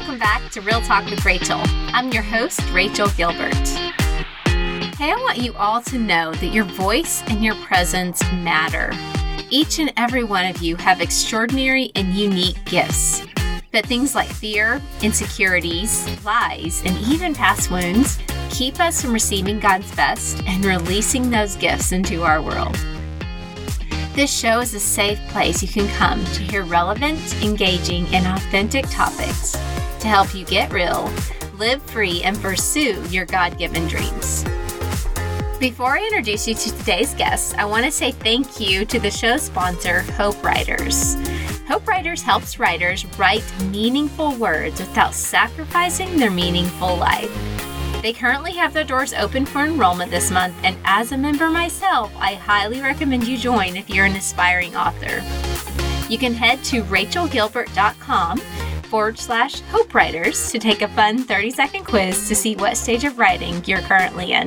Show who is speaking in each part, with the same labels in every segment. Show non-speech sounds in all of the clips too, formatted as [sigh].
Speaker 1: Welcome back to Real Talk with Rachel. I'm your host, Rachel Gilbert. Hey, I want you all to know that your voice and your presence matter. Each and every one of you have extraordinary and unique gifts. But things like fear, insecurities, lies, and even past wounds keep us from receiving God's best and releasing those gifts into our world. This show is a safe place you can come to hear relevant, engaging, and authentic topics to help you get real, live free, and pursue your God given dreams. Before I introduce you to today's guest, I want to say thank you to the show sponsor, Hope Writers. Hope Writers helps writers write meaningful words without sacrificing their meaningful life. They currently have their doors open for enrollment this month, and as a member myself, I highly recommend you join if you're an aspiring author. You can head to rachelgilbert.com forward slash hope writers to take a fun 30 second quiz to see what stage of writing you're currently in.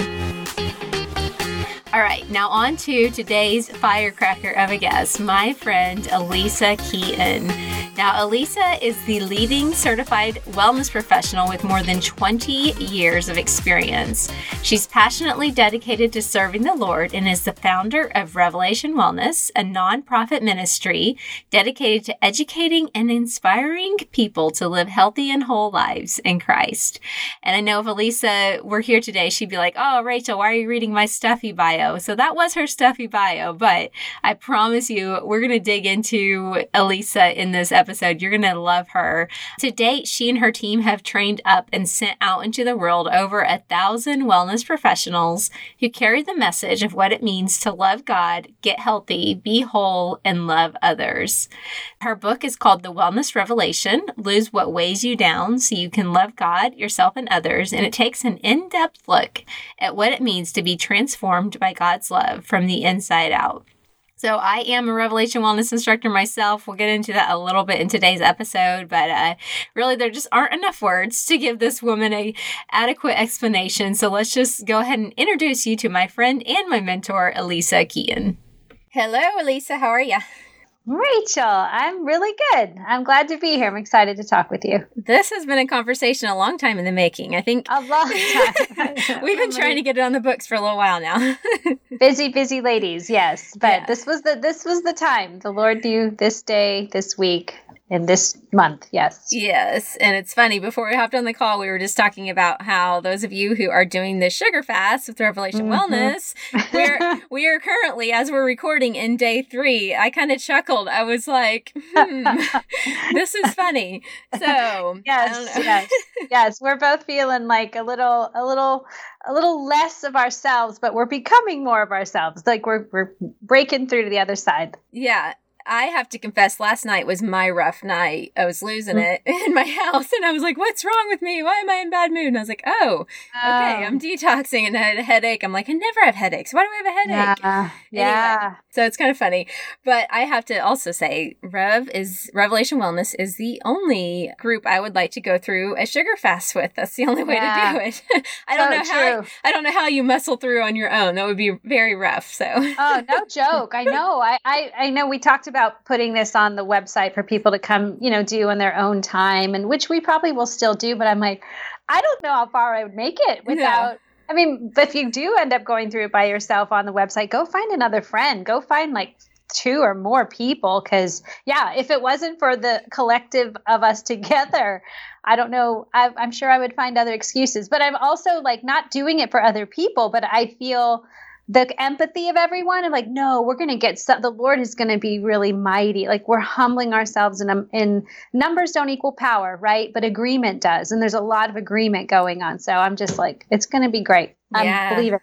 Speaker 1: All right, now on to today's firecracker of a guest, my friend Alisa Keeton. Now, Alisa is the leading certified wellness professional with more than 20 years of experience. She's passionately dedicated to serving the Lord and is the founder of Revelation Wellness, a nonprofit ministry dedicated to educating and inspiring people to live healthy and whole lives in Christ. And I know if Alisa were here today, she'd be like, Oh, Rachel, why are you reading my stuffy bio? So that was her stuffy bio, but I promise you, we're going to dig into Alisa in this episode episode. You're going to love her. To date, she and her team have trained up and sent out into the world over a thousand wellness professionals who carry the message of what it means to love God, get healthy, be whole, and love others. Her book is called The Wellness Revelation Lose What Weighs You Down So You Can Love God, Yourself, and Others. And it takes an in depth look at what it means to be transformed by God's love from the inside out. So I am a Revelation Wellness instructor myself. We'll get into that a little bit in today's episode, but uh, really there just aren't enough words to give this woman a adequate explanation. So let's just go ahead and introduce you to my friend and my mentor, Alisa Keeton. Hello, Alisa. How are you?
Speaker 2: Rachel, I'm really good. I'm glad to be here. I'm excited to talk with you.
Speaker 1: This has been a conversation a long time in the making. I think
Speaker 2: a long [laughs]
Speaker 1: time. [laughs] We've been trying to get it on the books for a little while now. [laughs]
Speaker 2: busy, busy ladies, yes. But yeah. this was the this was the time. The Lord knew this day, this week, in this month. Yes.
Speaker 1: Yes. And it's funny, before we hopped on the call, we were just talking about how those of you who are doing the sugar fast with Revelation mm-hmm. Wellness, [laughs] we're we are currently, as we're recording in day three. I kind of chuckled. I was like, hmm, [laughs] this is funny. So
Speaker 2: yes, yes. Yes. We're both feeling like a little a little a little less of ourselves, but we're becoming more of ourselves. Like we're we're breaking through to the other side.
Speaker 1: Yeah. I have to confess, last night was my rough night. I was losing mm. it [laughs] in my house, and I was like, "What's wrong with me? Why am I in bad mood?" And I was like, "Oh, okay, I'm detoxing and I had a headache." I'm like, "I never have headaches. Why do I have a headache?"
Speaker 2: Yeah, yeah. Anyway,
Speaker 1: so it's kind of funny, but I have to also say, Rev is Revelation Wellness is the only group I would like to go through a sugar fast [laughs] with. That's the only way yeah. to do it. [laughs] I don't know how I don't know how you muscle through on your own. That would be very rough. So.
Speaker 2: oh no joke! I know. I I, I know. We talked about putting this on the website for people to come, you know, do in their own time, and which we probably will still do. But I'm like, I don't know how far I would make it without. Yeah. I mean, but if you do end up going through it by yourself on the website, go find another friend. Go find like two or more people because yeah if it wasn't for the collective of us [laughs] together i don't know I, i'm sure i would find other excuses but i'm also like not doing it for other people but i feel the empathy of everyone and like no we're going to get some, the lord is going to be really mighty. Like we're humbling ourselves and um, in numbers don't equal power right? But agreement does and there's a lot of agreement going on. So i'm just like it's going to be great.
Speaker 1: Um, yeah.
Speaker 2: i believe it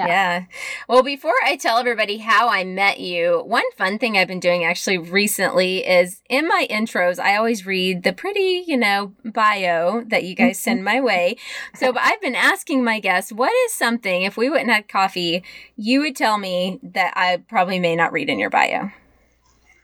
Speaker 1: yeah. yeah. Well, before I tell everybody how I met you, one fun thing I've been doing actually recently is in my intros, I always read the pretty, you know, bio that you guys mm-hmm. send my way. So I've been asking my guests, what is something, if we went and had coffee, you would tell me that I probably may not read in your bio?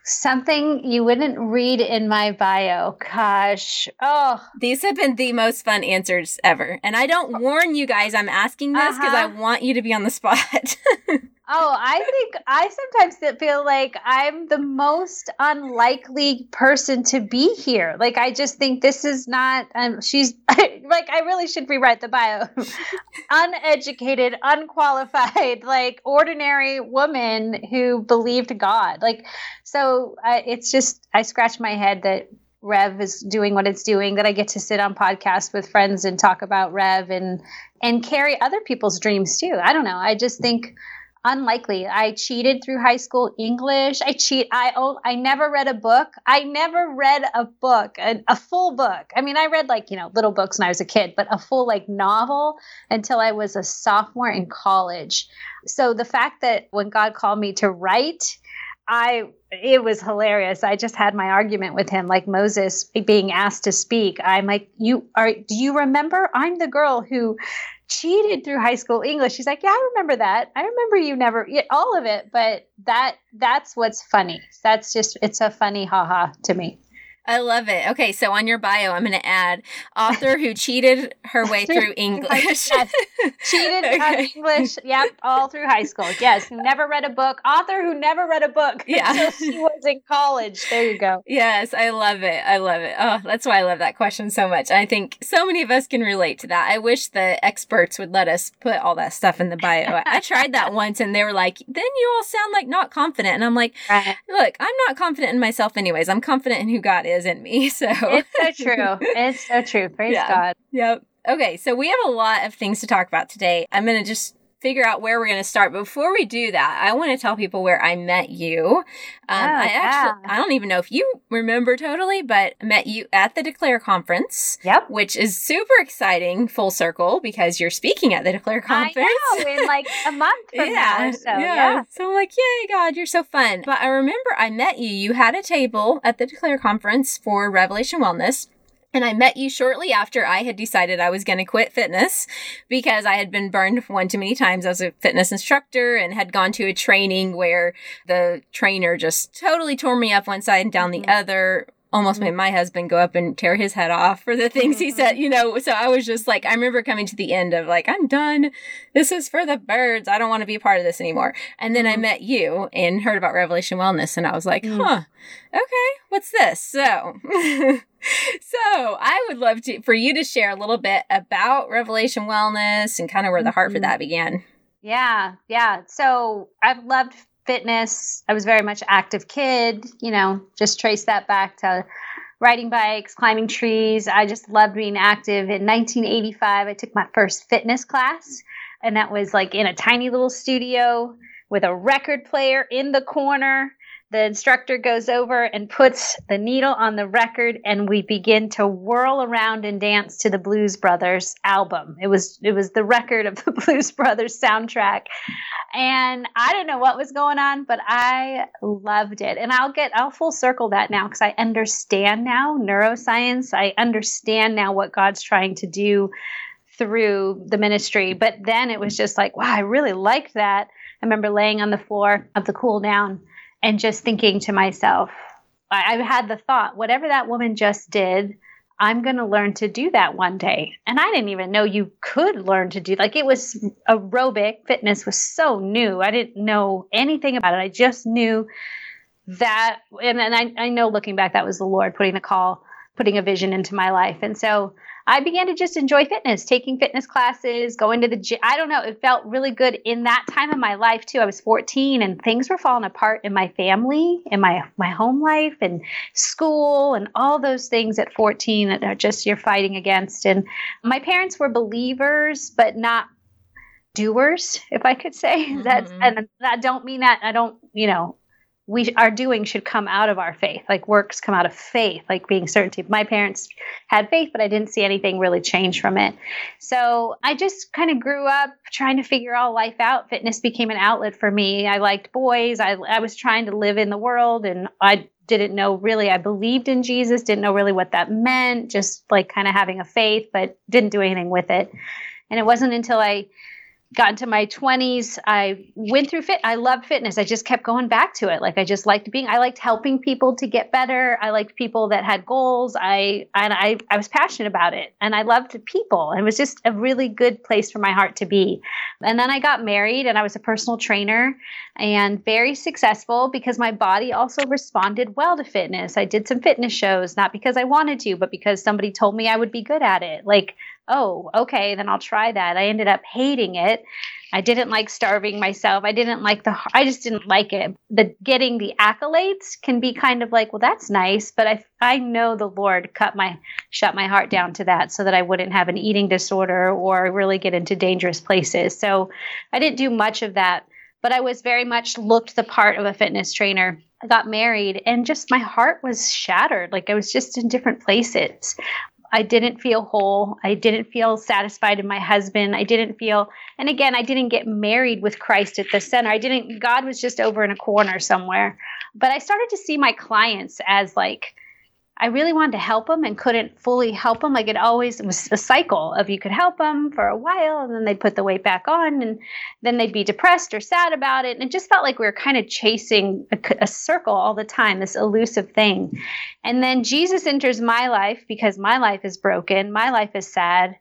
Speaker 2: Something you wouldn't read in my bio. Gosh. Oh.
Speaker 1: These have been the most fun answers ever. And I don't warn you guys I'm asking this because uh-huh. I want you to be on the spot. [laughs]
Speaker 2: Oh, I think I sometimes feel like I'm the most unlikely person to be here. Like I just think this is not. Um, she's [laughs] like I really should rewrite the bio. [laughs] Uneducated, unqualified, like ordinary woman who believed God. Like so, I, it's just I scratch my head that Rev is doing what it's doing. That I get to sit on podcasts with friends and talk about Rev and and carry other people's dreams too. I don't know. I just think unlikely. I cheated through high school English. I cheat. I oh, I never read a book. I never read a book, a, a, full book. I mean, I read like you know little books when I was a kid, but a full like novel until I was a sophomore in college. So the fact that when God called me to write, I it was hilarious. I just had my argument with him, like Moses being asked to speak. I'm like, you are. Do you remember? I'm the girl who cheated through high school English. She's like, yeah, I remember that. I remember you never all of it, but that that's what's funny. That's just it's a funny haha to me.
Speaker 1: I love it. Okay, so on your bio, I'm going to add author who cheated her way through English. [laughs] yes.
Speaker 2: Cheated [laughs] okay. English. Yep, all through high school. Yes, never read a book. Author who never read a book yeah. [laughs] until she was in college. There you go.
Speaker 1: Yes, I love it. I love it. Oh, that's why I love that question so much. I think so many of us can relate to that. I wish the experts would let us put all that stuff in the bio. I tried that once, and they were like, "Then you all sound like not confident," and I'm like, "Look, I'm not confident in myself, anyways. I'm confident in who God is." Is in me. [laughs] So
Speaker 2: it's so true. It's so true. Praise yeah. God.
Speaker 1: Yep. Okay, so we have a lot of things to talk about today. I'm going to just figure out where we're going to start. But before we do that, I want to tell people where I met you. Um, oh, I actually, yeah. I don't even know if you remember totally, but I met you at the Declare conference.
Speaker 2: Yep.
Speaker 1: Which is super exciting, full circle, because you're speaking at the Declare conference.
Speaker 2: I know, in like a month [laughs] from yeah, now. So, yeah. yeah.
Speaker 1: So I'm like, yay, God, you're so fun. But I remember I met you. You had a table at the Declare conference for Revelation Wellness. And I met you shortly after I had decided I was going to quit fitness because I had been burned one too many times as a fitness instructor and had gone to a training where the trainer just totally tore me up one side and down mm-hmm. the other almost made my husband go up and tear his head off for the things he said, you know. So I was just like, I remember coming to the end of like, I'm done. This is for the birds. I don't want to be a part of this anymore. And then I mm-hmm. met you and heard about Revelation Wellness, and I was like, huh, okay, what's this? So. [laughs] so I would love to for you to share a little bit about Revelation Wellness and kind of where the heart for mm-hmm. that began.
Speaker 2: Yeah, yeah. So I've loved fitness. I was very much active kid, you know, just trace that back to riding bikes, climbing trees. I just loved being active. In 1985, I took my first fitness class, and that was like in a tiny little studio with a record player in the corner the instructor goes over and puts the needle on the record and we begin to whirl around and dance to the blues brothers album. It was it was the record of the [laughs] blues brothers soundtrack. And i didn't know what was going on but i loved it. And i'll get i'll full circle that now because i understand now neuroscience. I understand now what god's trying to do through the ministry. But then it was just like wow i really liked that. I remember laying on the floor of the cool down and just thinking to myself, I, I had the thought, whatever that woman just did, I'm going to learn to do that one day. And I didn't even know you could learn to do like it was aerobic fitness was so new. I didn't know anything about it. I just knew that and, and I, I know looking back that was the Lord putting the call, putting a vision into my life. And so I began to just enjoy fitness, taking fitness classes, going to the gym. I don't know, it felt really good in that time of my life too. I was 14 and things were falling apart in my family, in my my home life and school and all those things at 14 that are just you're fighting against. And my parents were believers, but not doers, if I could say. [laughs] Mm-hmm. That's and I don't mean that I don't, you know, we our doing should come out of our faith. Like works come out of faith like being certainty my parents had faith but i didn't see anything really change from it. So i just kind of grew up trying to figure all life out. Fitness became an outlet for me. I liked boys. I, I was trying to live in the world and i didn't know really i believed in jesus didn't know really what that meant just like kind of having a faith but didn't do anything with it. And it wasn't until i got into my 20s i went through fit i loved fitness. I just kept going back to it. Like i just liked being i liked helping people to get better. I liked people that had goals. I and i i was passionate about it. And i loved people. It was just a really good place for my heart to be. And then i got married and i was a personal trainer and very successful because my body also responded well to fitness. I did some fitness shows not because i wanted to but because somebody told me i would be good at it. Like oh, okay, then I'll try that. I ended up hating it. I didn't like starving myself. I didn't like the, I just didn't like it. The getting the accolades can be kind of like, well, that's nice, but I, I know the Lord cut my, shut my heart down to that so that I wouldn't have an eating disorder or really get into dangerous places. So I didn't do much of that, but I was very much looked the part of a fitness trainer. I got married and just my heart was shattered. Like I was just in different places. I didn't feel whole. I didn't feel satisfied in my husband. I didn't feel, and again, I didn't get married with Christ at the center. I didn't, God was just over in a corner somewhere. But I started to see my clients as like, I really wanted to help them and couldn't fully help them. Like it always it was a cycle of you could help them for a while and then they'd put the weight back on and then they'd be depressed or sad about it. And it just felt like we were kind of chasing a, a circle all the time, this elusive thing. And then Jesus enters my life because my life is broken, my life is sad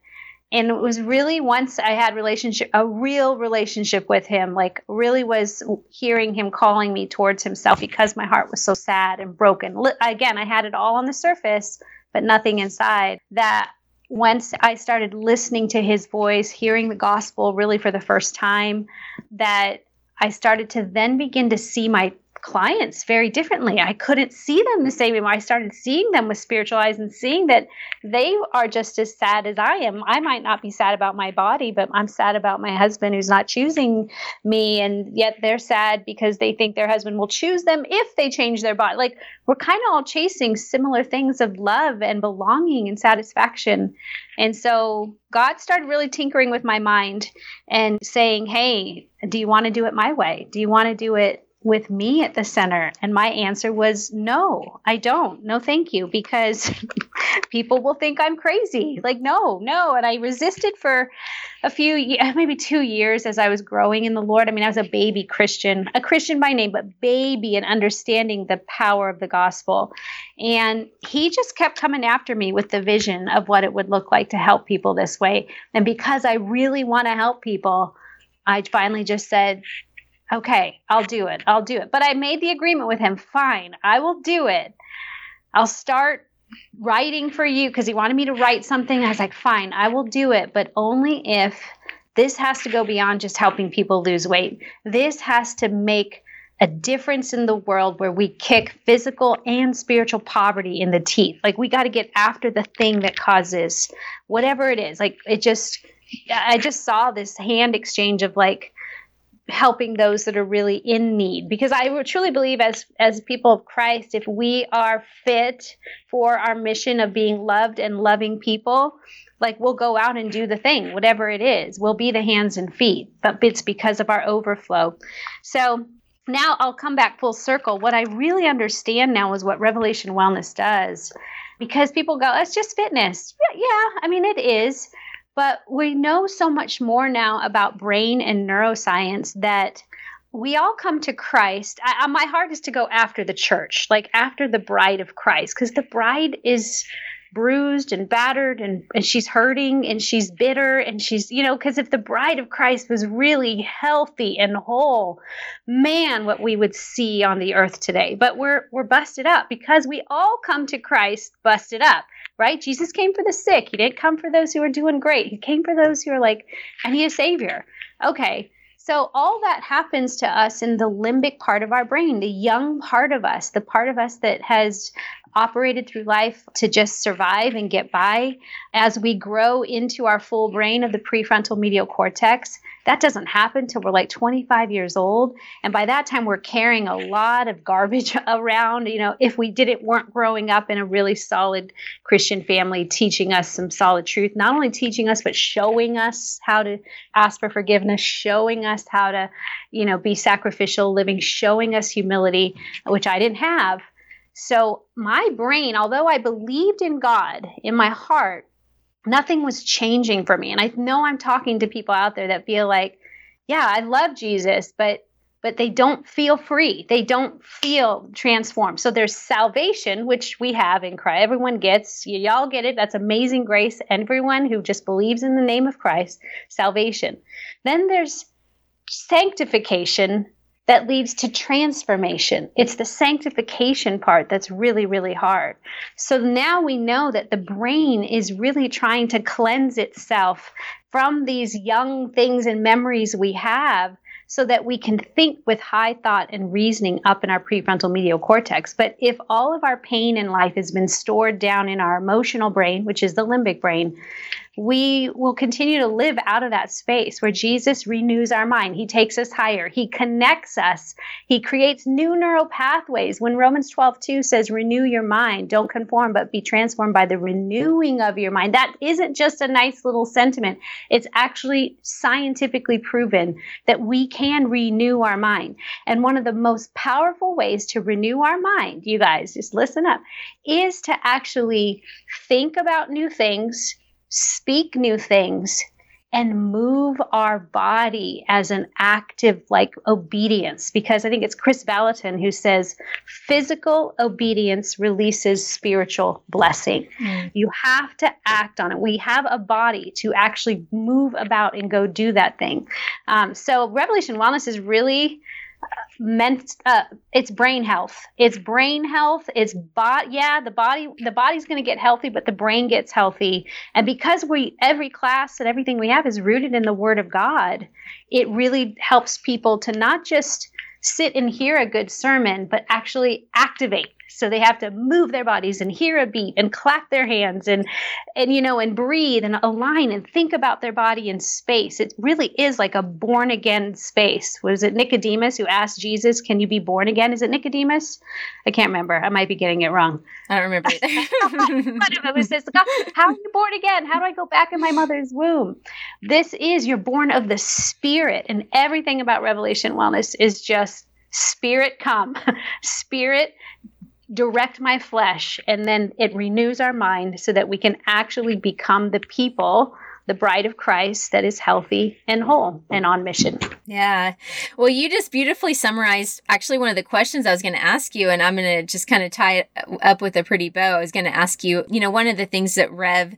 Speaker 2: and it was really once i had relationship a real relationship with him like really was hearing him calling me towards himself because my heart was so sad and broken. Again i had it all on the surface but nothing inside that once i started listening to his voice hearing the gospel really for the first time that i started to then begin to see my clients very differently. I couldn't see them the same way. I started seeing them with spiritual eyes and seeing that they are just as sad as I am. I might not be sad about my body, but I'm sad about my husband who's not choosing me. And yet they're sad because they think their husband will choose them if they change their body. Like we're kind of all chasing similar things of love and belonging and satisfaction. And so God started really tinkering with my mind and saying, Hey, do you want to do it my way? Do you want to do it with me at the center? And my answer was no, I don't. No, thank you, because [laughs] people will think I'm crazy. Like, no, no. And I resisted for a few, [laughs] maybe two years as I was growing in the Lord. I mean, I was a baby Christian, a Christian by name, but baby and understanding the power of the gospel. And he just kept coming after me with the vision of what it would look like to help people this way. And because I really want to help people, I finally just said, okay, I'll do it. I'll do it. But I made the agreement with him. Fine, I will do it. I'll start writing for you because he wanted me to write something. I was like, fine, I will do it, but only if this has to go beyond just helping people lose weight. This has to make a difference in the world where we kick physical and spiritual poverty in the teeth. Like we got to get after the thing that causes whatever it is. Like it just, I just saw this hand exchange of like, helping those that are really in need. Because i truly believe as as people of christ if we are fit for our mission of being loved and loving people like we'll go out and do the thing whatever it is. We'll be the hands and feet but it's because of our overflow. So now i'll come back full circle. What i really understand now is what revelation wellness does. Because people go it's just fitness. Yeah i mean it is but we know so much more now about brain and neuroscience that we all come to Christ. I, my heart is to go after the church, like after the bride of Christ, because the bride is bruised and battered and, and she's hurting and she's bitter and she's, you know, because if the bride of Christ was really healthy and whole, man, what we would see on the earth today. But we're we're busted up because we all come to Christ busted up right? Jesus came for the sick. He didn't come for those who are doing great. He came for those who are like, I need a savior. Okay. So all that happens to us in the limbic part of our brain, the young part of us, the part of us that has operated through life to just survive and get by. As we grow into our full brain of the prefrontal medial cortex, that doesn't happen till we're like 25 years old. And by that time, we're carrying a lot of garbage [laughs] around. You know, if we didn't weren't growing up in a really solid Christian family, teaching us some solid truth, not only teaching us, but showing us how to ask for forgiveness, showing us how to, you know, be sacrificial living, showing us humility, which I didn't have so my brain, although I believed in God in my heart, nothing was changing for me. And I know I'm talking to people out there that feel like, yeah, I love Jesus, but but they don't feel free. They don't feel transformed. So there's salvation, which we have in Christ. Everyone gets, y'all get it. That's amazing grace. Everyone who just believes in the name of Christ, salvation. Then there's sanctification that leads to transformation. It's the sanctification part that's really, really hard. So now we know that the brain is really trying to cleanse itself from these young things and memories we have so that we can think with high thought and reasoning up in our prefrontal medial cortex. But if all of our pain in life has been stored down in our emotional brain, which is the limbic brain, we will continue to live out of that space where Jesus renews our mind. He takes us higher. He connects us. He creates new neural pathways. When Romans 12, 2 says, renew your mind, don't conform, but be transformed by the renewing of your mind. That isn't just a nice little sentiment. It's actually scientifically proven that we can renew our mind. And one of the most powerful ways to renew our mind, you guys, just listen up, is to actually think about new things speak new things and move our body as an active like obedience. Because i think it's kris vallotton who says physical obedience releases spiritual blessing. Mm. you have to act on it. We have a body to actually move about and go do that thing. Um, so revelation wellness is really meant uh, it's brain health. It's brain health. It's bot yeah the body the body's going to get healthy but the brain gets healthy. And because we every class and everything we have is rooted in the word of god it really helps people to not just sit and hear a good sermon but actually activate so they have to move their bodies and hear a beat and clap their hands and and you know and breathe and align and think about their body in space. It really is like a born again space. Was it Nicodemus who asked Jesus, "Can you be born again?" Is it Nicodemus? I can't remember. I might be getting it wrong.
Speaker 1: I don't remember [laughs] either.
Speaker 2: but it was this, how are you born again? How do I go back in my mother's womb? This is you're born of the spirit and everything about revelation wellness is just spirit come [laughs] spirit direct my flesh and then it renews our mind so that we can actually become the people the bride of Christ that is healthy and whole and on mission.
Speaker 1: Yeah. Well, you just beautifully summarized actually one of the questions I was going to ask you, and I'm going to just kind of tie it up with a pretty bow. I was going to ask you, you know, one of the things that Rev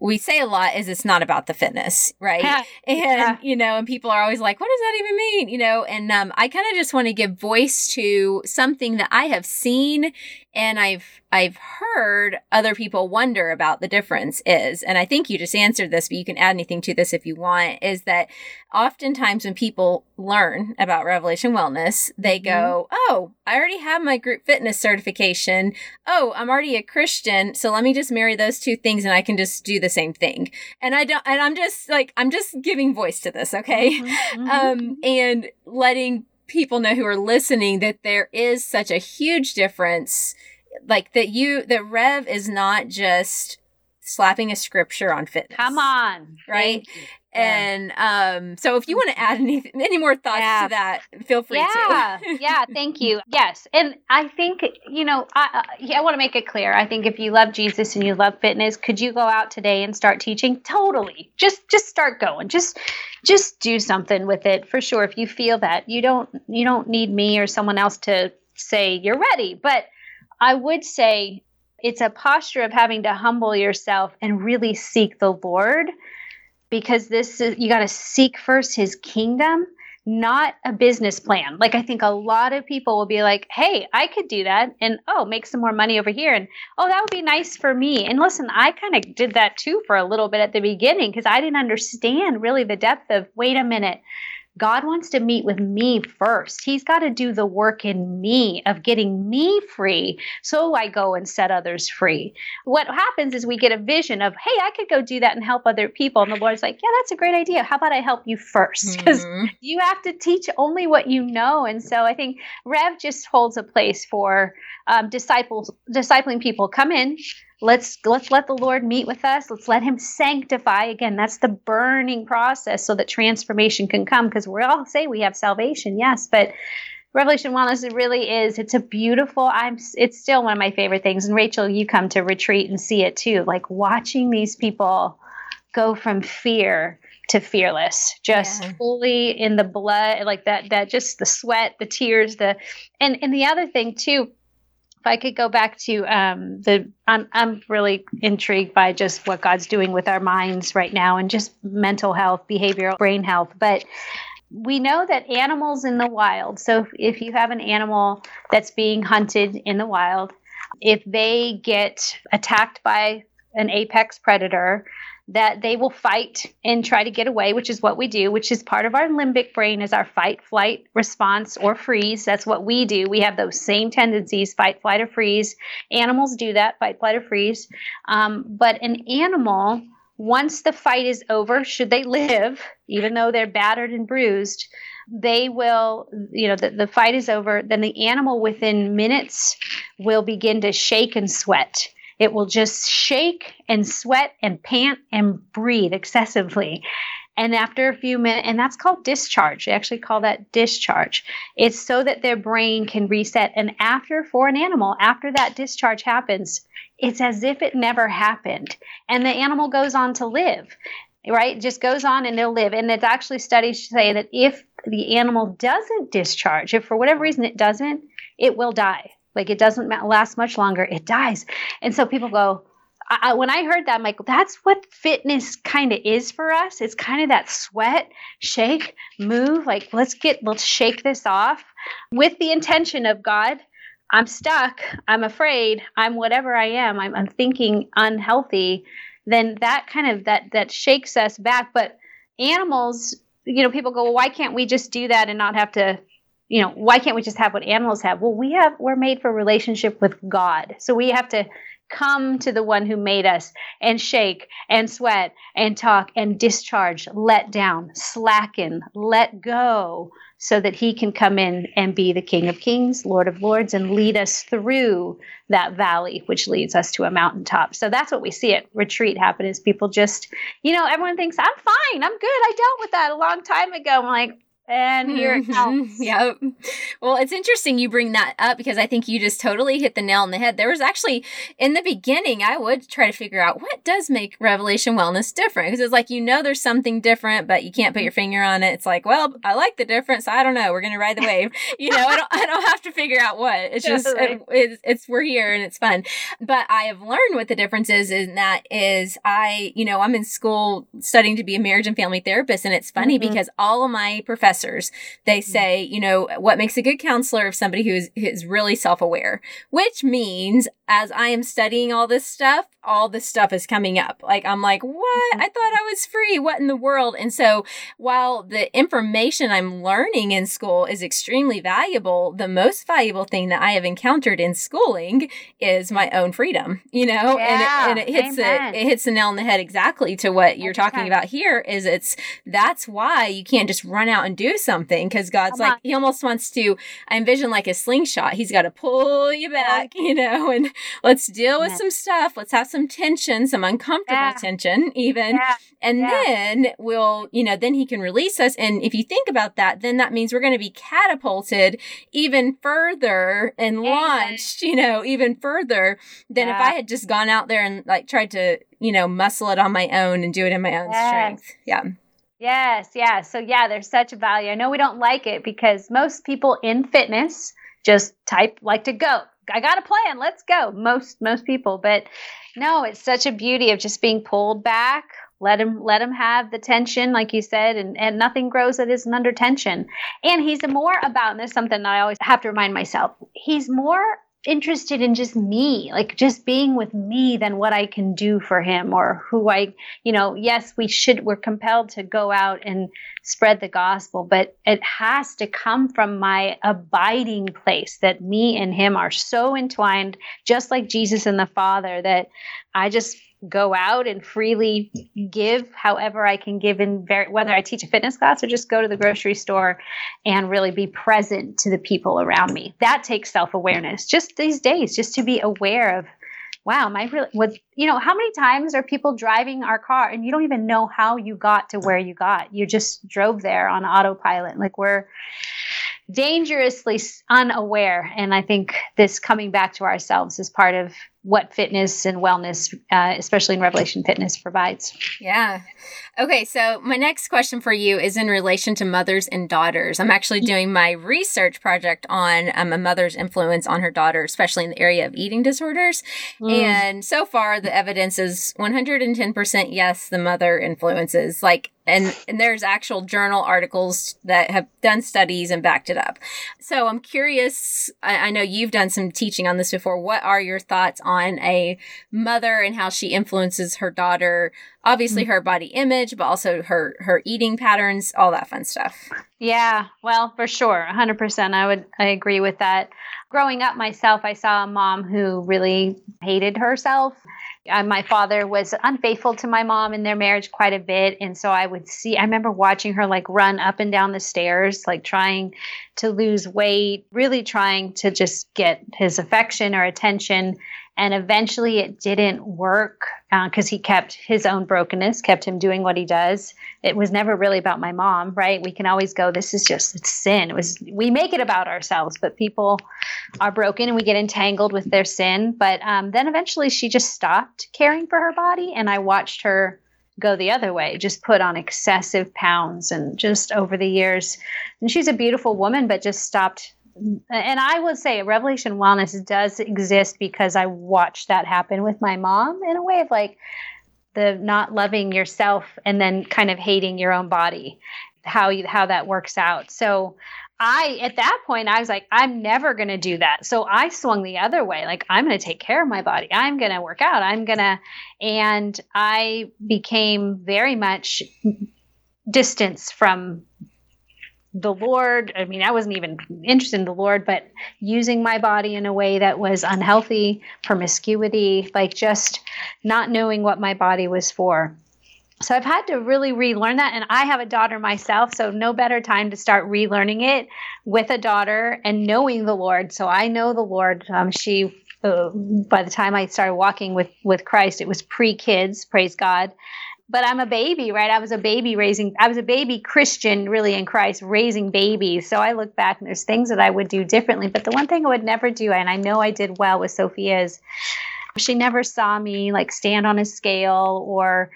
Speaker 1: we say a lot is it's not about the fitness, right? Yeah. And yeah. you know, and people are always like, "What does that even mean?" You know, and um, I kind of just want to give voice to something that I have seen and I've I've heard other people wonder about the difference is, and I think you just answered this, but you can add anything to this if you want. Is that oftentimes when people learn about Revelation Wellness, they mm-hmm. go, "Oh, I already have my group fitness certification. Oh, I'm already a Christian, so let me just marry those two things, and I can just do the same thing." And I don't, and I'm just like, I'm just giving voice to this, okay? Mm-hmm. [laughs] mm-hmm. Um, and letting people know who are listening that there is such a huge difference like that you that rev is not just slapping a scripture on fitness
Speaker 2: come on
Speaker 1: right and um, so if you want to add any any more thoughts yeah. to that, feel free
Speaker 2: yeah. to. [laughs] yeah, thank you. Yes, and I think you know I I want to make it clear. I think if you love Jesus and you love fitness, could you go out today and start teaching? Totally. Just just start going. Just just do something with it for sure. If you feel that you don't you don't need me or someone else to say you're ready, but I would say it's a posture of having to humble yourself and really seek the Lord because this is you got to seek first his kingdom not a business plan. Like i think a lot of people will be like hey i could do that and oh make some more money over here and oh that would be nice for me. And listen i kind of did that too for a little bit at the beginning because i didn't understand really the depth of wait a minute God wants to meet with me first. He's got to do the work in me of getting me free so I go and set others free. What happens is we get a vision of, hey, I could go do that and help other people. And the Lord's like, yeah, that's a great idea. How about I help you first? [laughs] Because mm-hmm. you have to teach only what you know. And so I think Rev just holds a place for um, disciples, discipling people. Come in, let's let's let the lord meet with us. Let's let him sanctify again. That's the burning process so that transformation can come because we all say we have salvation yes but revelation wellness it really is it's a beautiful i'm it's still one of my favorite things. And rachel you come to retreat and see it too like watching these people go from fear to fearless just yeah. fully in the blood like that that just the sweat the tears the and and the other thing too if i could go back to um the i'm i'm really intrigued by just what god's doing with our minds right now and just mental health behavioral brain health. But we know that animals in the wild so if, if you have an animal that's being hunted in the wild if they get attacked by an apex predator that they will fight and try to get away, which is what we do, which is part of our limbic brain is our fight, flight response or freeze. That's what we do. We have those same tendencies, fight, flight, or freeze. Animals do that, fight, flight, or freeze. Um, but an animal, once the fight is over, should they live, even though they're battered and bruised, they will, you know, the, the fight is over, then the animal within minutes will begin to shake and sweat it will just shake and sweat and pant and breathe excessively. And after a few minutes, and that's called discharge. They actually call that discharge. It's so that their brain can reset. And after, for an animal, after that discharge happens, it's as if it never happened. And the animal goes on to live, right? Just goes on and they'll live. And it's actually studies say that if the animal doesn't discharge, if for whatever reason it doesn't, it will die. Like it doesn't last much longer, it dies. And so people go, I, when I heard that, I'm like, that's what fitness kind of is for us. It's kind of that sweat, shake, move. Like, let's get, let's shake this off with the intention of God. I'm stuck. I'm afraid. I'm whatever I am. I'm, I'm thinking unhealthy. Then that kind of that that shakes us back. But animals, you know, people go, well, why can't we just do that and not have to you know why can't we just have what animals have? Well we have we're made for relationship with god. So we have to come to the one who made us and shake and sweat and talk and discharge let down slacken let go so that he can come in and be the king of kings lord of lords and lead us through that valley which leads us to a mountaintop. So that's what we see at retreat happen is people just you know everyone thinks i'm fine. I'm good. I dealt with that a long time ago. I'm like and here it [laughs] comes.
Speaker 1: yep. Well, it's interesting you bring that up because I think you just totally hit the nail on the head. There was actually in the beginning, I would try to figure out what does make Revelation Wellness different because it's like you know there's something different, but you can't put your finger on it. It's like, well, I like the difference. I don't know. We're gonna ride the [laughs] wave. you know, I don't. I don't have to figure out what. It's just it, it's, it's we're here and it's fun. But I have learned what the difference is, and that is I, you know, I'm in school studying to be a marriage and family therapist, and it's funny mm-hmm. because all of my professors professors, they mm-hmm. say, you know, what makes a good counselor of somebody who is, who is really self aware, which means as I am studying all this stuff, all this stuff is coming up. Like, I'm like, what? Mm-hmm. I thought I was free. What in the world? And so, while the information I'm learning in school is extremely valuable, the most valuable thing that I have encountered in schooling is my own freedom, you know?
Speaker 2: Yeah,
Speaker 1: and, it, and it hits it, it hits the nail on the head exactly to what you're talking about here is it's that's why you can't just run out and do something because God's Come like, on. he almost wants to, I envision like a slingshot. He's got to pull you back, [laughs] you know, and let's deal with yeah. some stuff. Let's have some tension, some uncomfortable yeah. tension, even. Yeah. And then we'll, you know, then he can release us. And if you think about that, then that means we're going to be catapulted even further and launched, you know, even further than if I had just gone out there and like tried to, you know, muscle it on my own and do it in my own strength. Yeah.
Speaker 2: Yes, yeah. So yeah, there's such a value. I know we don't like it because most people in fitness just type like to go. I got a plan. Let's go. Most most people, but no, it's such a beauty of just being pulled back. Let him let him have the tension, like you said, and, and nothing grows that isn't under tension. And he's more about, and there's something I always have to remind myself. He's more interested in just me, like just being with me than what I can do for him or who I, you know, yes, we should, we're compelled to go out and spread the gospel, but it has to come from my abiding place that me and him are so entwined, just like Jesus and the Father, that I just go out and freely give however I can give in very, whether I teach a fitness class or just go to the grocery store and really be present to the people around me. That takes self-awareness just these days, just to be aware of, wow, am I really, what, you know, how many times are people driving our car and you don't even know how you got to where you got? You just drove there on autopilot. Like we're, dangerously unaware. And I think this coming back to ourselves is part of what fitness and wellness, uh, especially in Revelation Fitness, provides.
Speaker 1: Yeah. Okay, so my next question for you is in relation to mothers and daughters. I'm actually doing my research project on um, a mother's influence on her daughter, especially in the area of eating disorders. Mm. And so far, the evidence is 110% yes, the mother influences. Like and and there's actual journal articles that have done studies and backed it up. So i'm curious I, I, know you've done some teaching on this before. What are your thoughts on a mother and how she influences her daughter? Obviously mm-hmm. her body image but also her her eating patterns all that fun stuff.
Speaker 2: Yeah well for sure 100% i would i agree with that. Growing up myself i saw a mom who really hated herself uh, my father was unfaithful to my mom in their marriage quite a bit. And so I would see, I remember watching her like run up and down the stairs, like trying to lose weight, really trying to just get his affection or attention. And eventually it didn't work because uh, he kept his own brokenness, kept him doing what he does. It was never really about my mom, right? We can always go, this is just it's sin. It was we make it about ourselves, but people are broken and we get entangled with their sin. But um, then eventually she just stopped caring for her body, and I watched her go the other way, just put on excessive pounds and just over the years. And she's a beautiful woman, but just stopped and I would say Revelation Wellness does exist because I watched that happen with my mom in a way of like the not loving yourself and then kind of hating your own body, how you, how that works out. So I at that point I was like I'm never to do that. So I swung the other way. Like I'm to take care of my body. I'm to work out. I'm to and I became very much distance from the Lord. I mean, I wasn't even interested in the Lord, but using my body in a way that was unhealthy, promiscuity, like just not knowing what my body was for. So I've had to really relearn that. And I have a daughter myself, so no better time to start relearning it with a daughter and knowing the Lord. So I know the Lord. Um, she, uh, by the time I started walking with with Christ, it was pre kids. Praise God but I'm a baby, right? I was a baby raising, I was a baby Christian really in Christ raising babies. So I look back and there's things that I would do differently. But the one thing I would never do, and I know I did well with Sophia, is she never saw me like stand on a scale or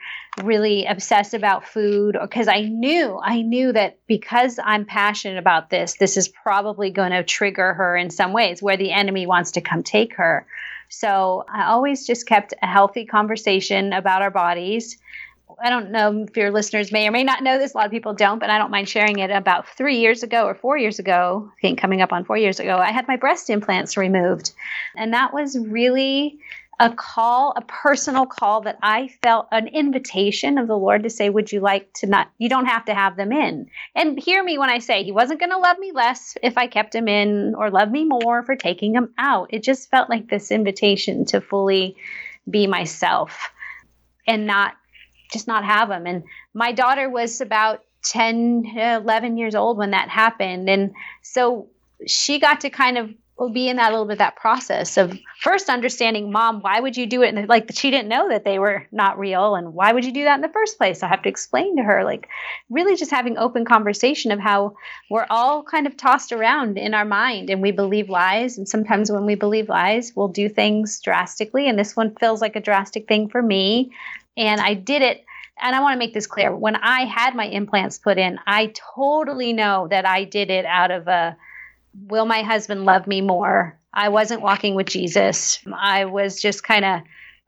Speaker 2: really obsess about food because I knew, I knew that because I'm passionate about this, this is probably going to trigger her in some ways where the enemy wants to come take her. So I always just kept a healthy conversation about our bodies I don't know if your listeners may or may not know this. A lot of people don't, but I don't mind sharing it. About three years ago or four years ago, I think coming up on four years ago, I had my breast implants removed. And that was really a call, a personal call that I felt an invitation of the Lord to say, Would you like to not? You don't have to have them in. And hear me when I say He wasn't going to love me less if I kept them in or love me more for taking them out. It just felt like this invitation to fully be myself and not just not have them. And my daughter was about 10, 11 years old when that happened. And so she got to kind of be in that little bit that process of first understanding mom why would you do it? And like she didn't know that they were not real. And why would you do that in the first place? I have to explain to her like really just having open conversation of how we're all kind of tossed around in our mind. And we believe lies. And sometimes when we believe lies we'll do things drastically. And this one feels like a drastic thing for me and I did it. And I want to make this clear. When I had my implants put in, I totally know that I did it out of a will my husband love me more? I wasn't walking with Jesus. I was just kind of,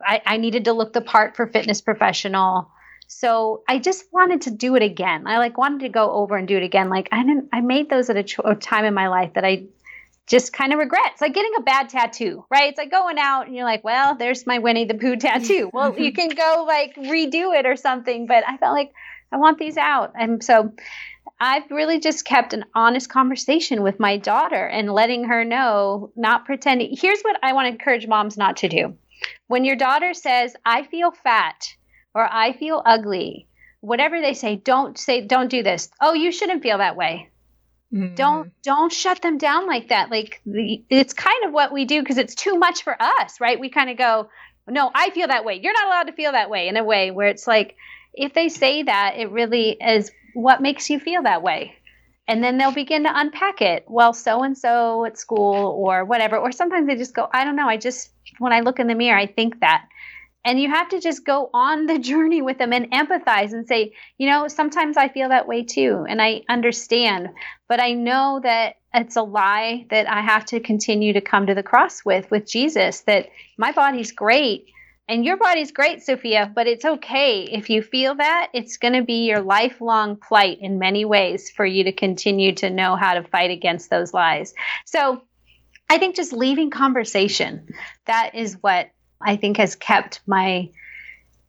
Speaker 2: I, I needed to look the part for fitness professional. So I just wanted to do it again. I like wanted to go over and do it again. Like I didn't, I made those at a, ch- a time in my life that I just kind of regrets like getting a bad tattoo, right? It's like going out and you're like, well, there's my Winnie the Pooh tattoo. Well, you [laughs] can go like redo it or something, but I felt like I want these out. And so I've really just kept an honest conversation with my daughter and letting her know, not pretending. Here's what I want to encourage moms not to do. When your daughter says, I feel fat or I feel ugly, whatever they say, don't say, don't do this. Oh, you shouldn't feel that way. Mm-hmm. Don't don't shut them down like that. Like the, it's kind of what we do because it's too much for us, right? We kind of go, "No, I feel that way. You're not allowed to feel that way." In a way where it's like if they say that, it really is what makes you feel that way. and then they'll begin to unpack it. Well, so and so at school or whatever. Or sometimes they just go, I don't know. I just, when I look in the mirror, I think that. And you have to just go on the [laughs] journey with them and empathize and say, you know, sometimes I feel that way too. And I understand, but I know that it's a lie that I have to continue to come to the cross with, with Jesus, that my body's great and your body's great, Sophia, but it's okay. If you feel that, it's going to be your lifelong plight in many ways for you to continue to know how to fight against those lies. So I think just leaving conversation, that is what I think has kept my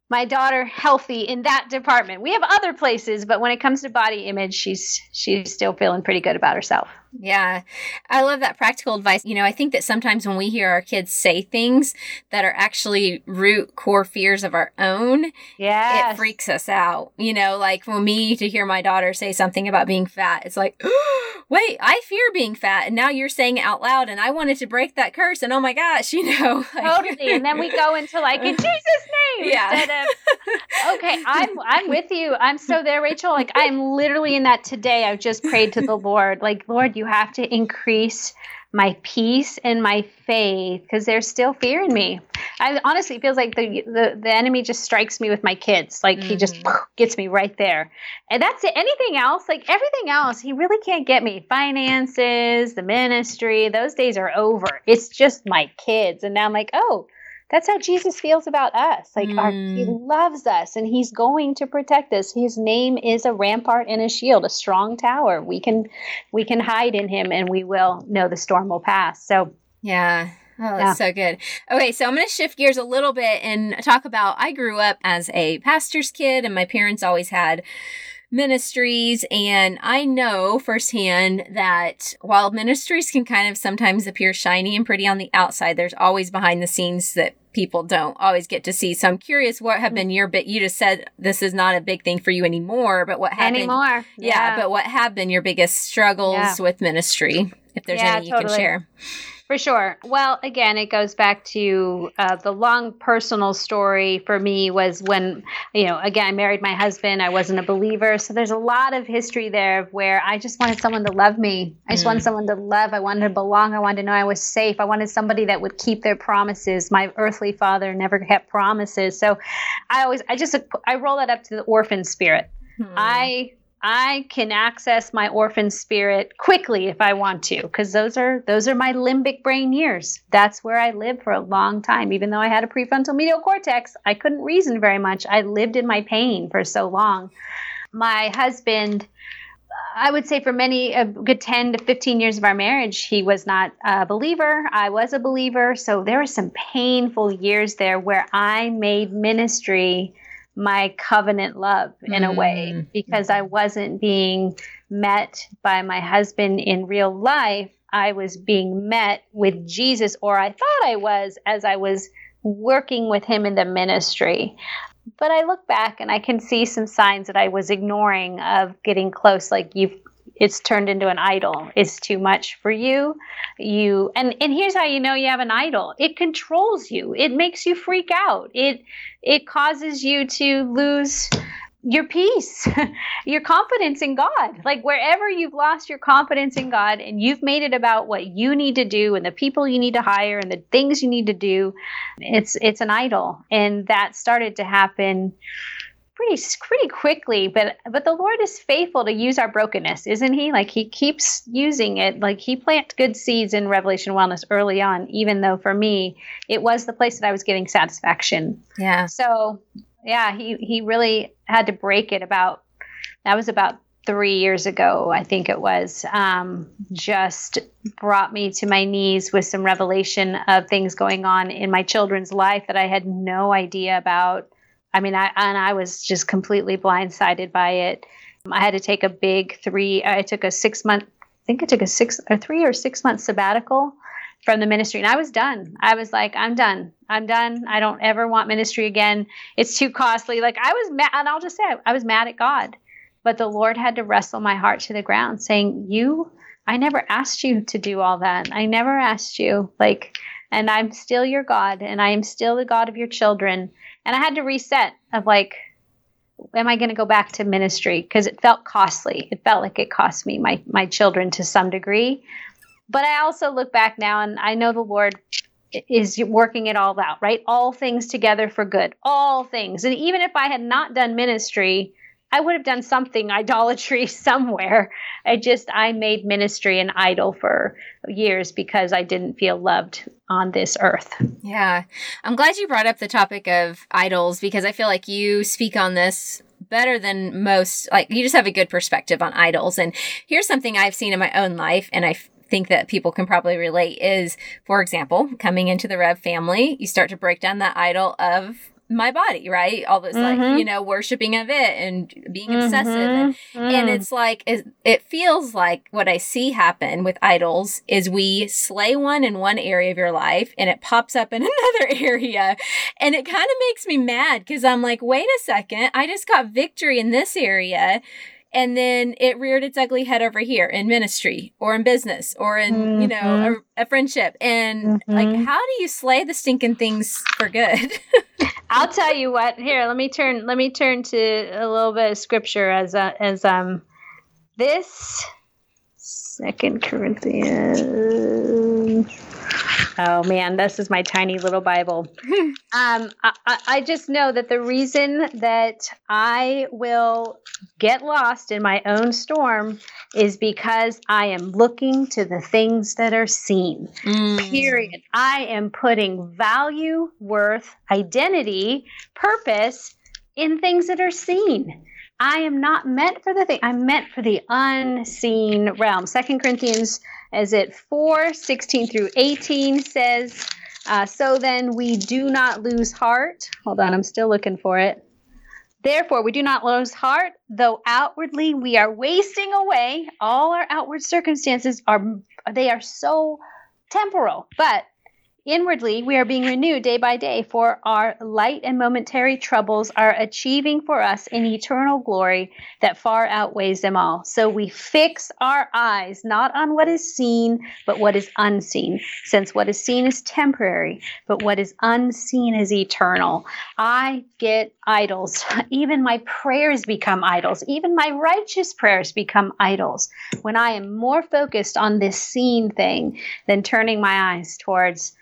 Speaker 2: my daughter healthy in that department. We have other places, but when it comes to body image, she's she's still feeling pretty good about herself.
Speaker 1: Yeah. I love that practical advice. You know, I think that sometimes when we hear our kids say things that are actually root core fears of our own,
Speaker 2: yeah,
Speaker 1: it freaks us out. You know, like for me to hear my daughter say something about being fat, it's like, [gasps] wait, I fear being fat. And now you're saying it out loud and I wanted to break that curse. And oh my gosh, [laughs] you know.
Speaker 2: Like, totally. And then we go into like in [laughs] Jesus' name yeah. instead of okay, I'm I'm with you. I'm so there, Rachel. Like I'm literally in that today. I've just prayed to the Lord. Like, Lord, you you have to increase my peace and my faith because there's still fear in me. I honestly feels like the, the the enemy just strikes me with my kids. Like mm-hmm. he just mm-hmm. [laughs] gets me right there. And that's it. Anything else, like everything else, he really can't get me. Finances, the ministry, those days are over. It's just my kids. And now I'm like, oh, that's how Jesus feels about us. Like mm. our, he mm. loves us and he's going to protect us. His name is a rampart and a shield, a strong tower. We can we can hide in him and we will know the storm will pass. So
Speaker 1: yeah. Oh, that's yeah. so good. Okay, so I'm going to shift gears a little bit and talk about I grew up as a pastor's kid, and my parents always had ministries. And I know firsthand that while ministries can kind of sometimes appear shiny and pretty on the outside, there's always behind the scenes that people don't always get to see. So I'm curious what have been your bit you just said this is not a big thing for you anymore, but what have
Speaker 2: anymore.
Speaker 1: Been, yeah. yeah. but what have been your biggest struggles yeah. with ministry? If there's yeah, any you totally. can share.
Speaker 2: For sure. Well, again, it goes back to uh, the long personal story for me was when, you know, again, I married my husband. I wasn't a believer. So there's a lot of history there where I just wanted someone to love me. I just mm. wanted someone to love. I wanted to belong. I wanted to know I was safe. I wanted somebody that would keep their promises. My earthly father never kept promises. So I always, I just, I roll that up to the orphan spirit. Hmm. I I can access my orphan spirit quickly if I want to because those are those are my limbic brain years. That's where I lived for a long time. Even though I had a prefrontal medial cortex, I couldn't reason very much. I lived in my pain for so long. My husband I would say for many a good 10 to 15 years of our marriage, he was not a believer. I was a believer. So there were some painful years there where I made ministry my covenant love in mm. a way mm. because I wasn't being met by my husband in real life. I was being met with Jesus, or I thought I was as I was working with him in the ministry. But I look back and I can see some signs that I was ignoring of getting close, like you've it's turned into an idol. It's too much for you. You and and here's how you know you have an idol. It controls you. It makes you freak out. It it causes you to lose your peace, [laughs] your confidence in God. Like wherever you've lost your confidence in God and you've made it about what you need to do and the people you need to hire and the things you need to do, it's it's an idol. And that started to happen pretty pretty quickly but but the lord is faithful to use our brokenness isn't he? Like he keeps using it. Like he planted good seeds in revelation wellness early on even though for me it was the place that i was getting satisfaction.
Speaker 1: Yeah.
Speaker 2: So yeah he he really had to break it about that was about three years ago i think it was um, just brought me to my knees with some revelation of things going on in my children's life that i had no idea about I mean, I and I was just completely blindsided by it. I had to take a big three. I took a six month. I think I took a six or three or six month sabbatical from the ministry, and I was done. I was like, I'm done. I'm done. I don't ever want ministry again. It's too costly. Like I was mad, and I'll just say I was mad at God. But the Lord had to wrestle my heart to the ground, saying, "You, I never asked you to do all that. I never asked you. Like, and I'm still your God, and I am still the God of your children." And I had to reset of like am I going to go back to ministry? Because it felt costly. It felt like it cost me my my children to some degree. But I also look back now and I know the Lord is working it all out, right? All things together for good, all things. And even if I had not done ministry, I would have done something idolatry [laughs] somewhere. I just I made ministry an idol for years because I didn't feel loved on this earth.
Speaker 1: Yeah. I'm glad you brought up the topic of idols because I feel like you speak on this better than most like you just have a good perspective on idols and here's something I've seen in my own life and I think that people can probably relate is for example coming into the rev family you start to break down that idol of my body, right? All this mm-hmm. like, you know, worshiping of it and being mm-hmm. obsessive. And, mm. and, it's like, it, it feels like what I see happen with idols is we slay one in one area of your life and it pops up in [laughs] another area. And it kind of makes me mad because I'm like, wait a second, I just got victory in this area and then it reared its ugly head over here in ministry or in business or in mm-hmm. you know mm-hmm. a, a friendship and mm-hmm. like how do you slay the stinking things for good [laughs]
Speaker 2: i'll tell you what. Here let me turn let me turn to a little bit of scripture as uh, as um this second corinthians Oh man, this is my tiny little Bible. [laughs] um, I, I just know that the reason that I will get lost in my own storm is because I am looking to the things that are seen. Mm. Period. I am putting value, worth, identity, purpose in things that are seen. I am not meant for the thing. I'm meant for the unseen realm. Second Corinthians is it 4 16 through 18 says, uh, So then we do not lose heart. Hold on, I'm still looking for it. Therefore, we do not lose heart, though outwardly we are wasting away. All our outward circumstances are they are so temporal, but Inwardly, we are being renewed day by day, for our light and momentary troubles are achieving for us an eternal glory that far outweighs them all. So we fix our eyes not on what is seen, but what is unseen, since what is seen is temporary, but what is unseen is eternal. I get idols. [laughs] Even my prayers become idols. Even my righteous prayers become idols when I am more focused on this seen thing than turning my eyes towards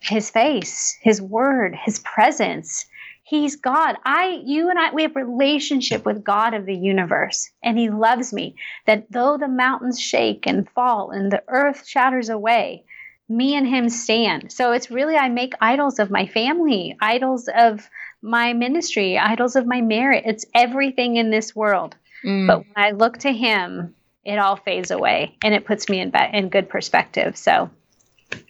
Speaker 2: his face, his word, his presence. He's God. I, you and I, we have relationship with God of the universe, and He loves me. That though the mountains shake and fall and the earth shatters away, me and Him stand. So it's really, I make idols of my family, idols of my ministry, idols of my merit. It's everything in this world. Mm. But when I look to Him, it all fades away and it puts me in, in good perspective. So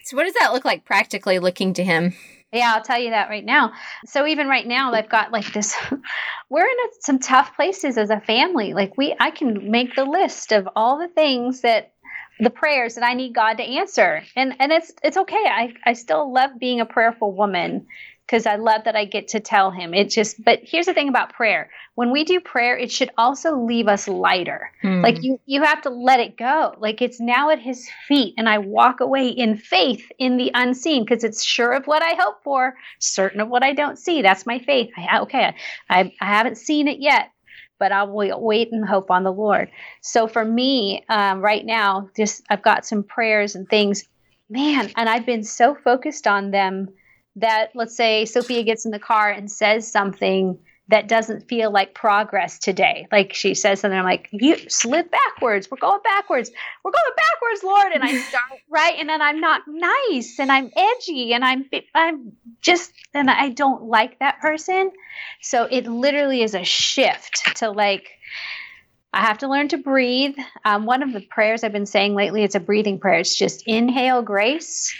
Speaker 1: so, what does that look like practically looking to him?
Speaker 2: Yeah, I'll tell you that right now. So even right now, I've got like this. [laughs] we're in a, some tough places as a family. Like we, I can make the list of all the things that the prayers that I need God to answer, and and it's it's okay. I I still love being a prayerful woman, because I love that I get to tell him. It just, but here's the thing about prayer. When we do prayer, it should also leave us lighter. Mm. Like you, you have to let it go. Like it's now at his feet, and I walk away in faith in the unseen because it's sure of what I hope for, certain of what I don't see. That's my faith. I, okay, I, I haven't seen it yet, but I will wait and hope on the Lord. So for me, um, right now, just I've got some prayers and things, man, and I've been so focused on them that let's say Sophia gets in the car and says something that doesn't feel like progress today. Like she says something, I'm like, you slip backwards. We're going backwards. We're going backwards, Lord. And I start [laughs] right, and then I'm not nice, and I'm edgy, and I'm I'm just, and I don't like that person. So it literally is a shift to like. I have to learn to breathe. Um, one of the prayers I've been saying lately, it's a breathing prayer. It's just inhale grace,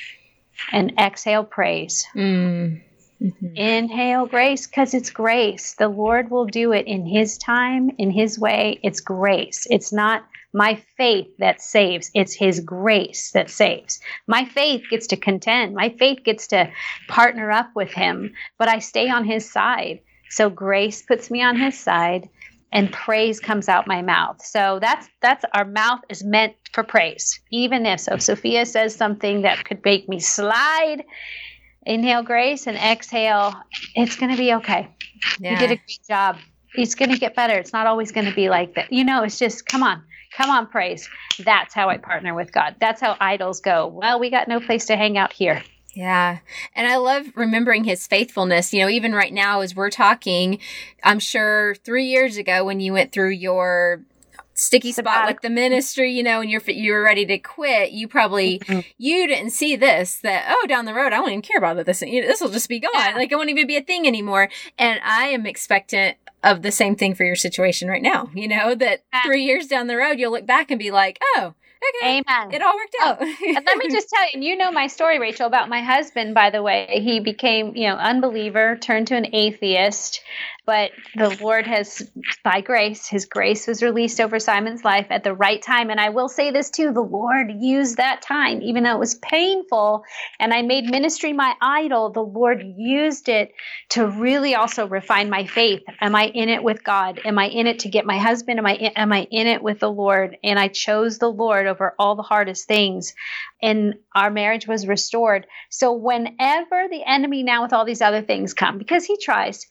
Speaker 2: and exhale praise. Mm. Mm-hmm. Inhale grace because it's grace. The Lord will do it in His time, in His way. It's grace. It's not my faith that saves, it's His grace that saves. My faith gets to contend, my faith gets to partner up with Him, but I stay on His side. So grace puts me on His side and praise comes out my mouth. So that's that's our mouth is meant for praise. Even if so Sophia says something that could make me slide, inhale grace and exhale, it's going to be okay. Yeah. You did a great job. it's going to get better. It's not always going to be like that. You know, it's just come on, come on, praise. That's how I partner with God. That's how idols go. Well, we got no place to hang out here.
Speaker 1: Yeah. And I love remembering his faithfulness. You know, even right now, as we're talking, I'm sure three years ago when you went through your sticky spot with the ministry, you know, and you're you were ready to quit, you probably mm-hmm. you didn't see this that oh down the road I won't even care about this. You know, this will just be gone. Yeah. Like it won't even be a thing anymore. And I am expectant of the same thing for your situation right now. You know that three years down the road you'll look back and be like, oh okay. [laughs] Amen. It all worked oh, out. Oh, [laughs]
Speaker 2: and let me just tell you, and you know my story, Rachel, about my husband, by the way. He became, you know, unbeliever, turned to an atheist, but the Lord has, by grace, His grace was released over Simon's life at the right time. And I will say this too the Lord used that time, even though it was painful and I made ministry my idol, the Lord used it to really also refine my faith. Am I in it with God? Am I in it to get my husband? Am I in, am I in it with the Lord? And I chose the Lord over all the hardest things. And our marriage was restored. So whenever the enemy now with all these other things come, because he tries,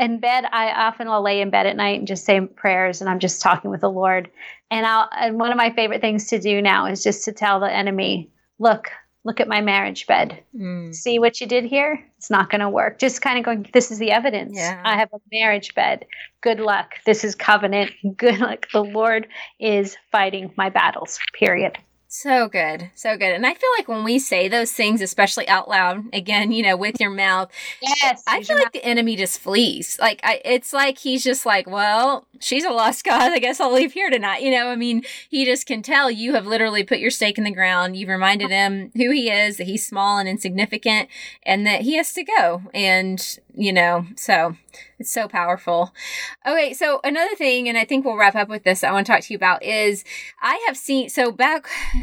Speaker 2: in bed, I often will lay in bed at night and just say prayers, and I'm just talking with the Lord. And I'll and one of my favorite things to do now is just to tell the enemy, "Look, look at my marriage bed. Mm. See what you did here? It's not going to work." Just kind of going, "This is the evidence. Yeah. I have a marriage bed. Good luck. This is covenant. [laughs] Good luck. The Lord is fighting my battles." Period.
Speaker 1: So good. So good. And I feel like when we say those things, especially out loud, again, you know, with your mouth,
Speaker 2: yes,
Speaker 1: I feel like mouth. the enemy just flees. Like I, it's like he's just like, well, she's a lost cause. I guess I'll leave here tonight. You know, I mean, he just can tell you have literally put your stake in the ground. You've reminded him who he is, that he's small and insignificant, and that he has to go. And you know, so it's so powerful. Okay, so another thing, and I think we'll wrap up with this, I want to talk to you about is I have seen, so back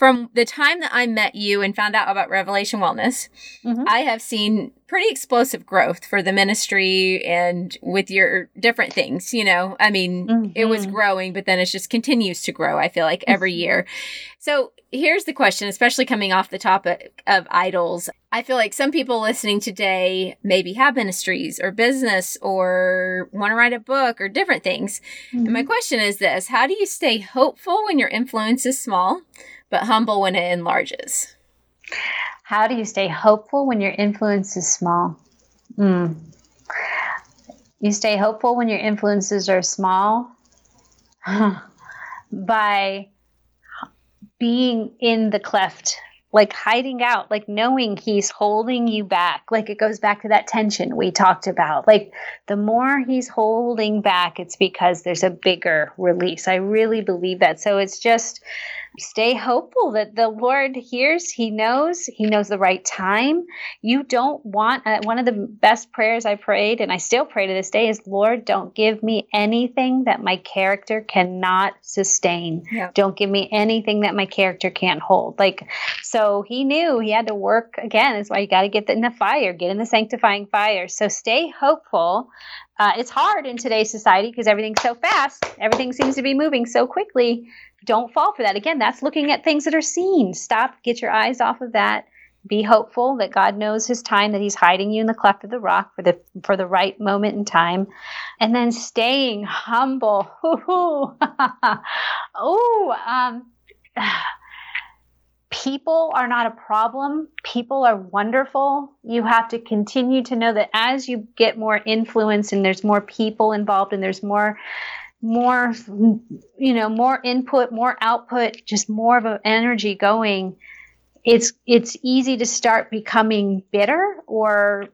Speaker 1: from the time that I met you and found out about Revelation Wellness, mm-hmm. I have seen pretty explosive growth for the ministry and with your different things, you know. I mean, mm-hmm. it was mm-hmm. growing, but then it just continues to grow, I feel like every mm-hmm. year. So, here's the question, especially coming off the topic of idols. I feel like some people listening today maybe have ministries or business or want to write a book or different things. Mm-hmm. And my mm-hmm. question is this, how do you stay hopeful when your influence is small, but humble when it enlarges?
Speaker 2: How do you stay hopeful when your influence is small? Mm. You stay hopeful when your influences are small [laughs] by being in the cleft, like hiding out, like knowing he's holding you back. Like it goes back to that tension we talked about. Like the more he's holding back, it's because there's a bigger release. I really believe that. So it's just stay hopeful that the Lord hears, He knows, He knows the right time. You don't want, uh, one of the best prayers I prayed, and I still pray to this day, is Lord, don't give me anything that my character cannot sustain. Don't give me anything that my character can't hold. Like, so He knew He had to work again. That's why you got to get in the fire, get in the sanctifying fire. So stay hopeful. Uh, it's hard in today's society because everything's so fast. Everything seems to be moving so quickly don't fall for that. Again, that's looking at things that are seen. Stop, get your eyes off of that. Be hopeful that God knows his time, that he's hiding you in the cleft of the rock for the for the right moment in time. And then staying humble. [laughs] oh, um people are not a problem. People are wonderful. You have to continue to know that as you get more influence and there's more people involved and there's more more you know more input more output just more of an energy going it's it's easy to start becoming bitter or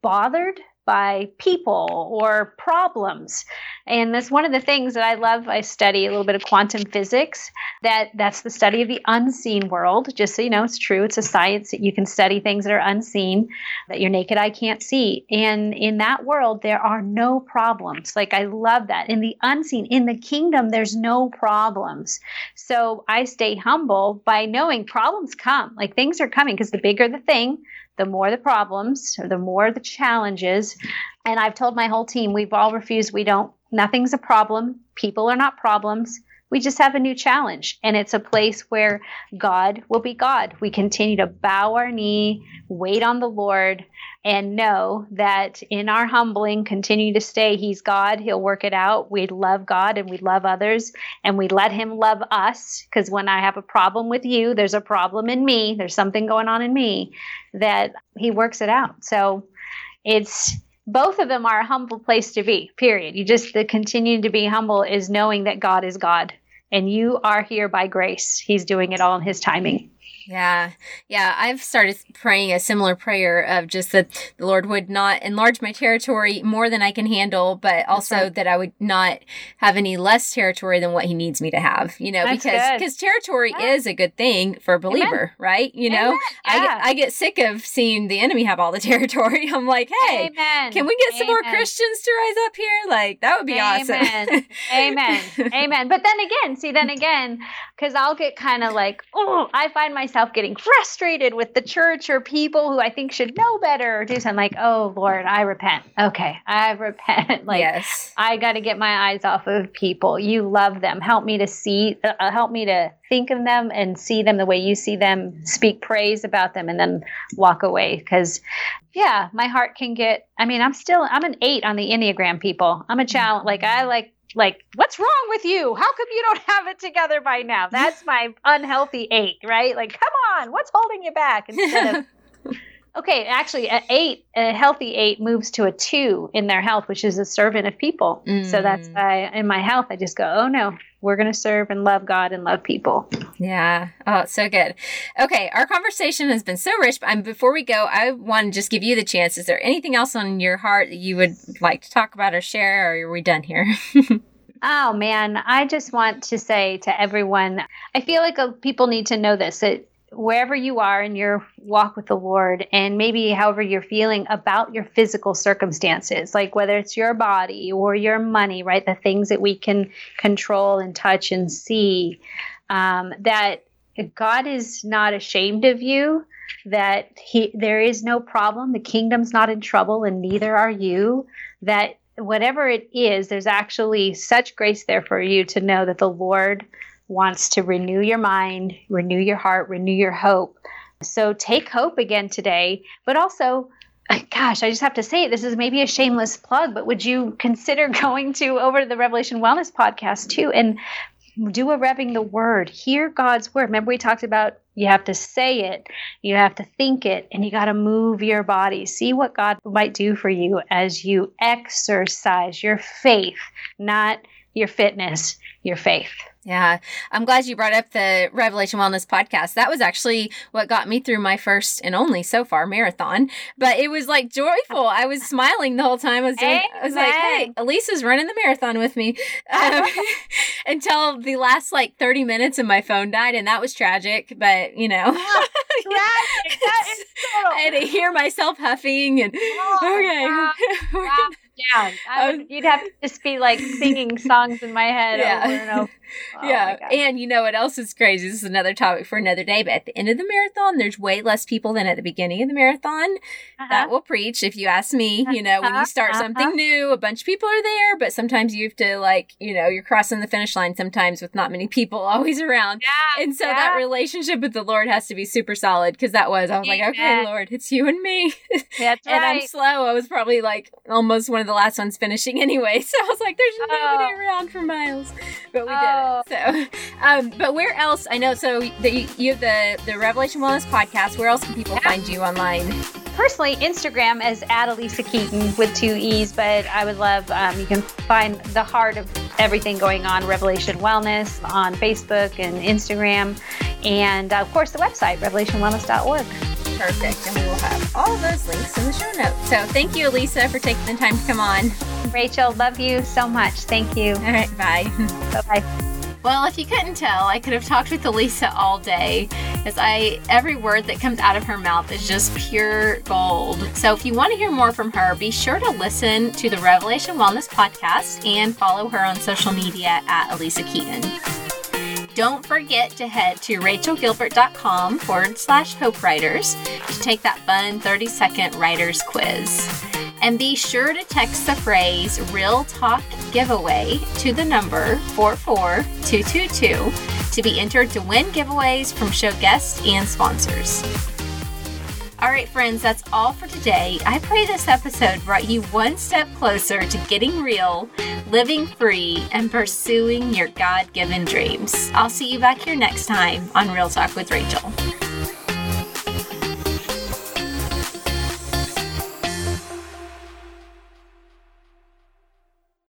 Speaker 2: bothered by people or problems. And that's one of the things that I love. I study a little bit of quantum physics. That that's the study of the unseen world. Just so you know, it's true. It's a science that you can study things that are unseen that your naked eye can't see. And in that world, there are no problems. Like I love that. In the unseen, in the kingdom, there's no problems. So I stay humble by knowing problems come. Like things are coming because the bigger the thing, the more the problems or the more the challenges. And I've told my whole team, we've all refused, we don't, nothing's a problem. People are not problems. We just have a new challenge. And it's a place where God will be God. We continue to bow our knee, wait on the Lord, and know that in our humbling, continue to stay. He's God. He'll work it out. We love God and we love others and we let Him love us. Because when I have a problem with you, there's a problem in me. There's something going on in me that He works it out. So it's both of them are a humble place to be, period. You just the continue to be humble is knowing that God is God and you are here by grace. He's doing it all in His timing.
Speaker 1: Yeah. Yeah. I've started praying a similar prayer of just that the Lord would not enlarge my territory more than I can handle, but also right. that I would not have any less territory than what he needs me to have, you know, That's because, because territory yeah. is a good thing for a believer, Amen. right? You know, yeah. I, get, I get sick of seeing the enemy have all the [laughs] territory. I'm like, hey, Amen. can we get some more Christians to rise up here? Like, that would be Amen.
Speaker 2: awesome. Amen. [laughs] Amen. But then again, see, then again, because I'll get kind of like, oh, I find myself myself getting frustrated with the church or people who I think should know better or do something like, oh Lord, I repent. Okay, I [laughs] repent. like, yes. I got to get my eyes off of people. You love them. Help me to see, uh, help me to think of them and see them the way you see them, speak praise about them, and then walk away. Because, yeah, my heart can get, I mean, I'm still, I'm an eight on the Enneagram people. I'm a challenge. Like, I like like what's wrong with you? How come you don't [laughs] have it together by now? That's my unhealthy ache, right? Like come on what's holding you back? [laughs] Instead of okay actually an eight a healthy eight moves to a two in their health which is a servant of people. Mm. so that's mm. why in my health i just go oh no we're going to serve and love god and love people.
Speaker 1: Yeah. Oh so good. Okay our conversation has been so rich but before we go i want to just give you the chance. Is there anything else on your heart that you would like to talk about or share or are we done here? [laughs]
Speaker 2: Oh man i just want to say to everyone i feel like uh, people need to know this that wherever you are in your walk with the Lord, and maybe however you're feeling about your physical circumstances, like whether it's your body or your money, right? The things that we can control and touch and see, um, that God is not ashamed of you, that he there is no problem, the kingdom's not in trouble, and neither are you, that whatever it is, there's actually such grace there for you to know that the Lord wants to renew your mind, renew your heart, renew your hope. So take hope again today, but also uh, gosh, I just have to say it. This is maybe a shameless plug, but would you consider [laughs] going to over to the Revelation Wellness podcast too and do a revving the word, hear God's word. Remember, we talked about you have to say it, you have to think it, and you got to move your body. See what God might do for you as you exercise your faith, not your fitness, your faith.
Speaker 1: Yeah, I'm glad you brought up the Revelation Wellness podcast. That was actually what got me through my first and only so far marathon. But it was like joyful. I was smiling the whole time. I was doing, I was like, "Hey, Alisa's running the marathon with me," um, [laughs] [laughs] until the last like 30 minutes and my phone died, and that was tragic. But you know, [laughs] tragic. That is so... I had to hear myself huffing and oh, okay.
Speaker 2: Wow. Wow down. I would, you'd have to just be like singing songs in my head [laughs] yeah. over and over. [laughs]
Speaker 1: Oh yeah. And you know what else is crazy? This is another topic for another day. But at the end of the marathon, there's way less people than at the beginning of the marathon. Uh-huh. That will preach, if you ask me. You know, when you uh-huh. start uh-huh. something new, a bunch of people are there, but sometimes you have to, like, you know, you're crossing the finish line sometimes with not many people [laughs] always around. Yeah, and so yeah. that relationship with the Lord has to be super solid because that was, I was like, okay, Lord, it's you and me. [laughs] That's and right. I'm slow. I was probably like almost one of the last ones finishing anyway. So I was like, there's nobody oh. around for miles. But we oh. did. Oh. So, um, but where else? I know. So the, you have the the Revelation Wellness podcast. Where else can people yeah. find you online?
Speaker 2: Personally, Instagram is at Alisa Keeton with two E's, but I would love, um, you can find the heart of everything going on, Revelation Wellness, on Facebook and Instagram. And uh, of course, the website, revelationwellness.org.
Speaker 1: Perfect. And we will have all those links in the show notes. So thank you, Alisa, for taking the time to come on.
Speaker 2: Rachel, love you so much. Thank you.
Speaker 1: All right. Bye. [laughs]
Speaker 2: Bye bye.
Speaker 1: Well, if you couldn't tell, I could have talked with Alisa all day as I every word that comes out of her mouth is just pure gold. So if you want to hear more from her, be sure to listen to the Revelation Wellness podcast and follow her on social media at Alisa Keeton. Don't forget to head to rachelgilbert.com forward slash hope writers to take that fun 30 second writers quiz. And be sure to text the phrase Real Talk Giveaway to the number 44222 to be entered to win giveaways from show guests and sponsors. All right, friends, that's all for today. I pray this episode brought you one step closer to getting real, living free, and pursuing your God given dreams. I'll see you back here next time on Real Talk with Rachel.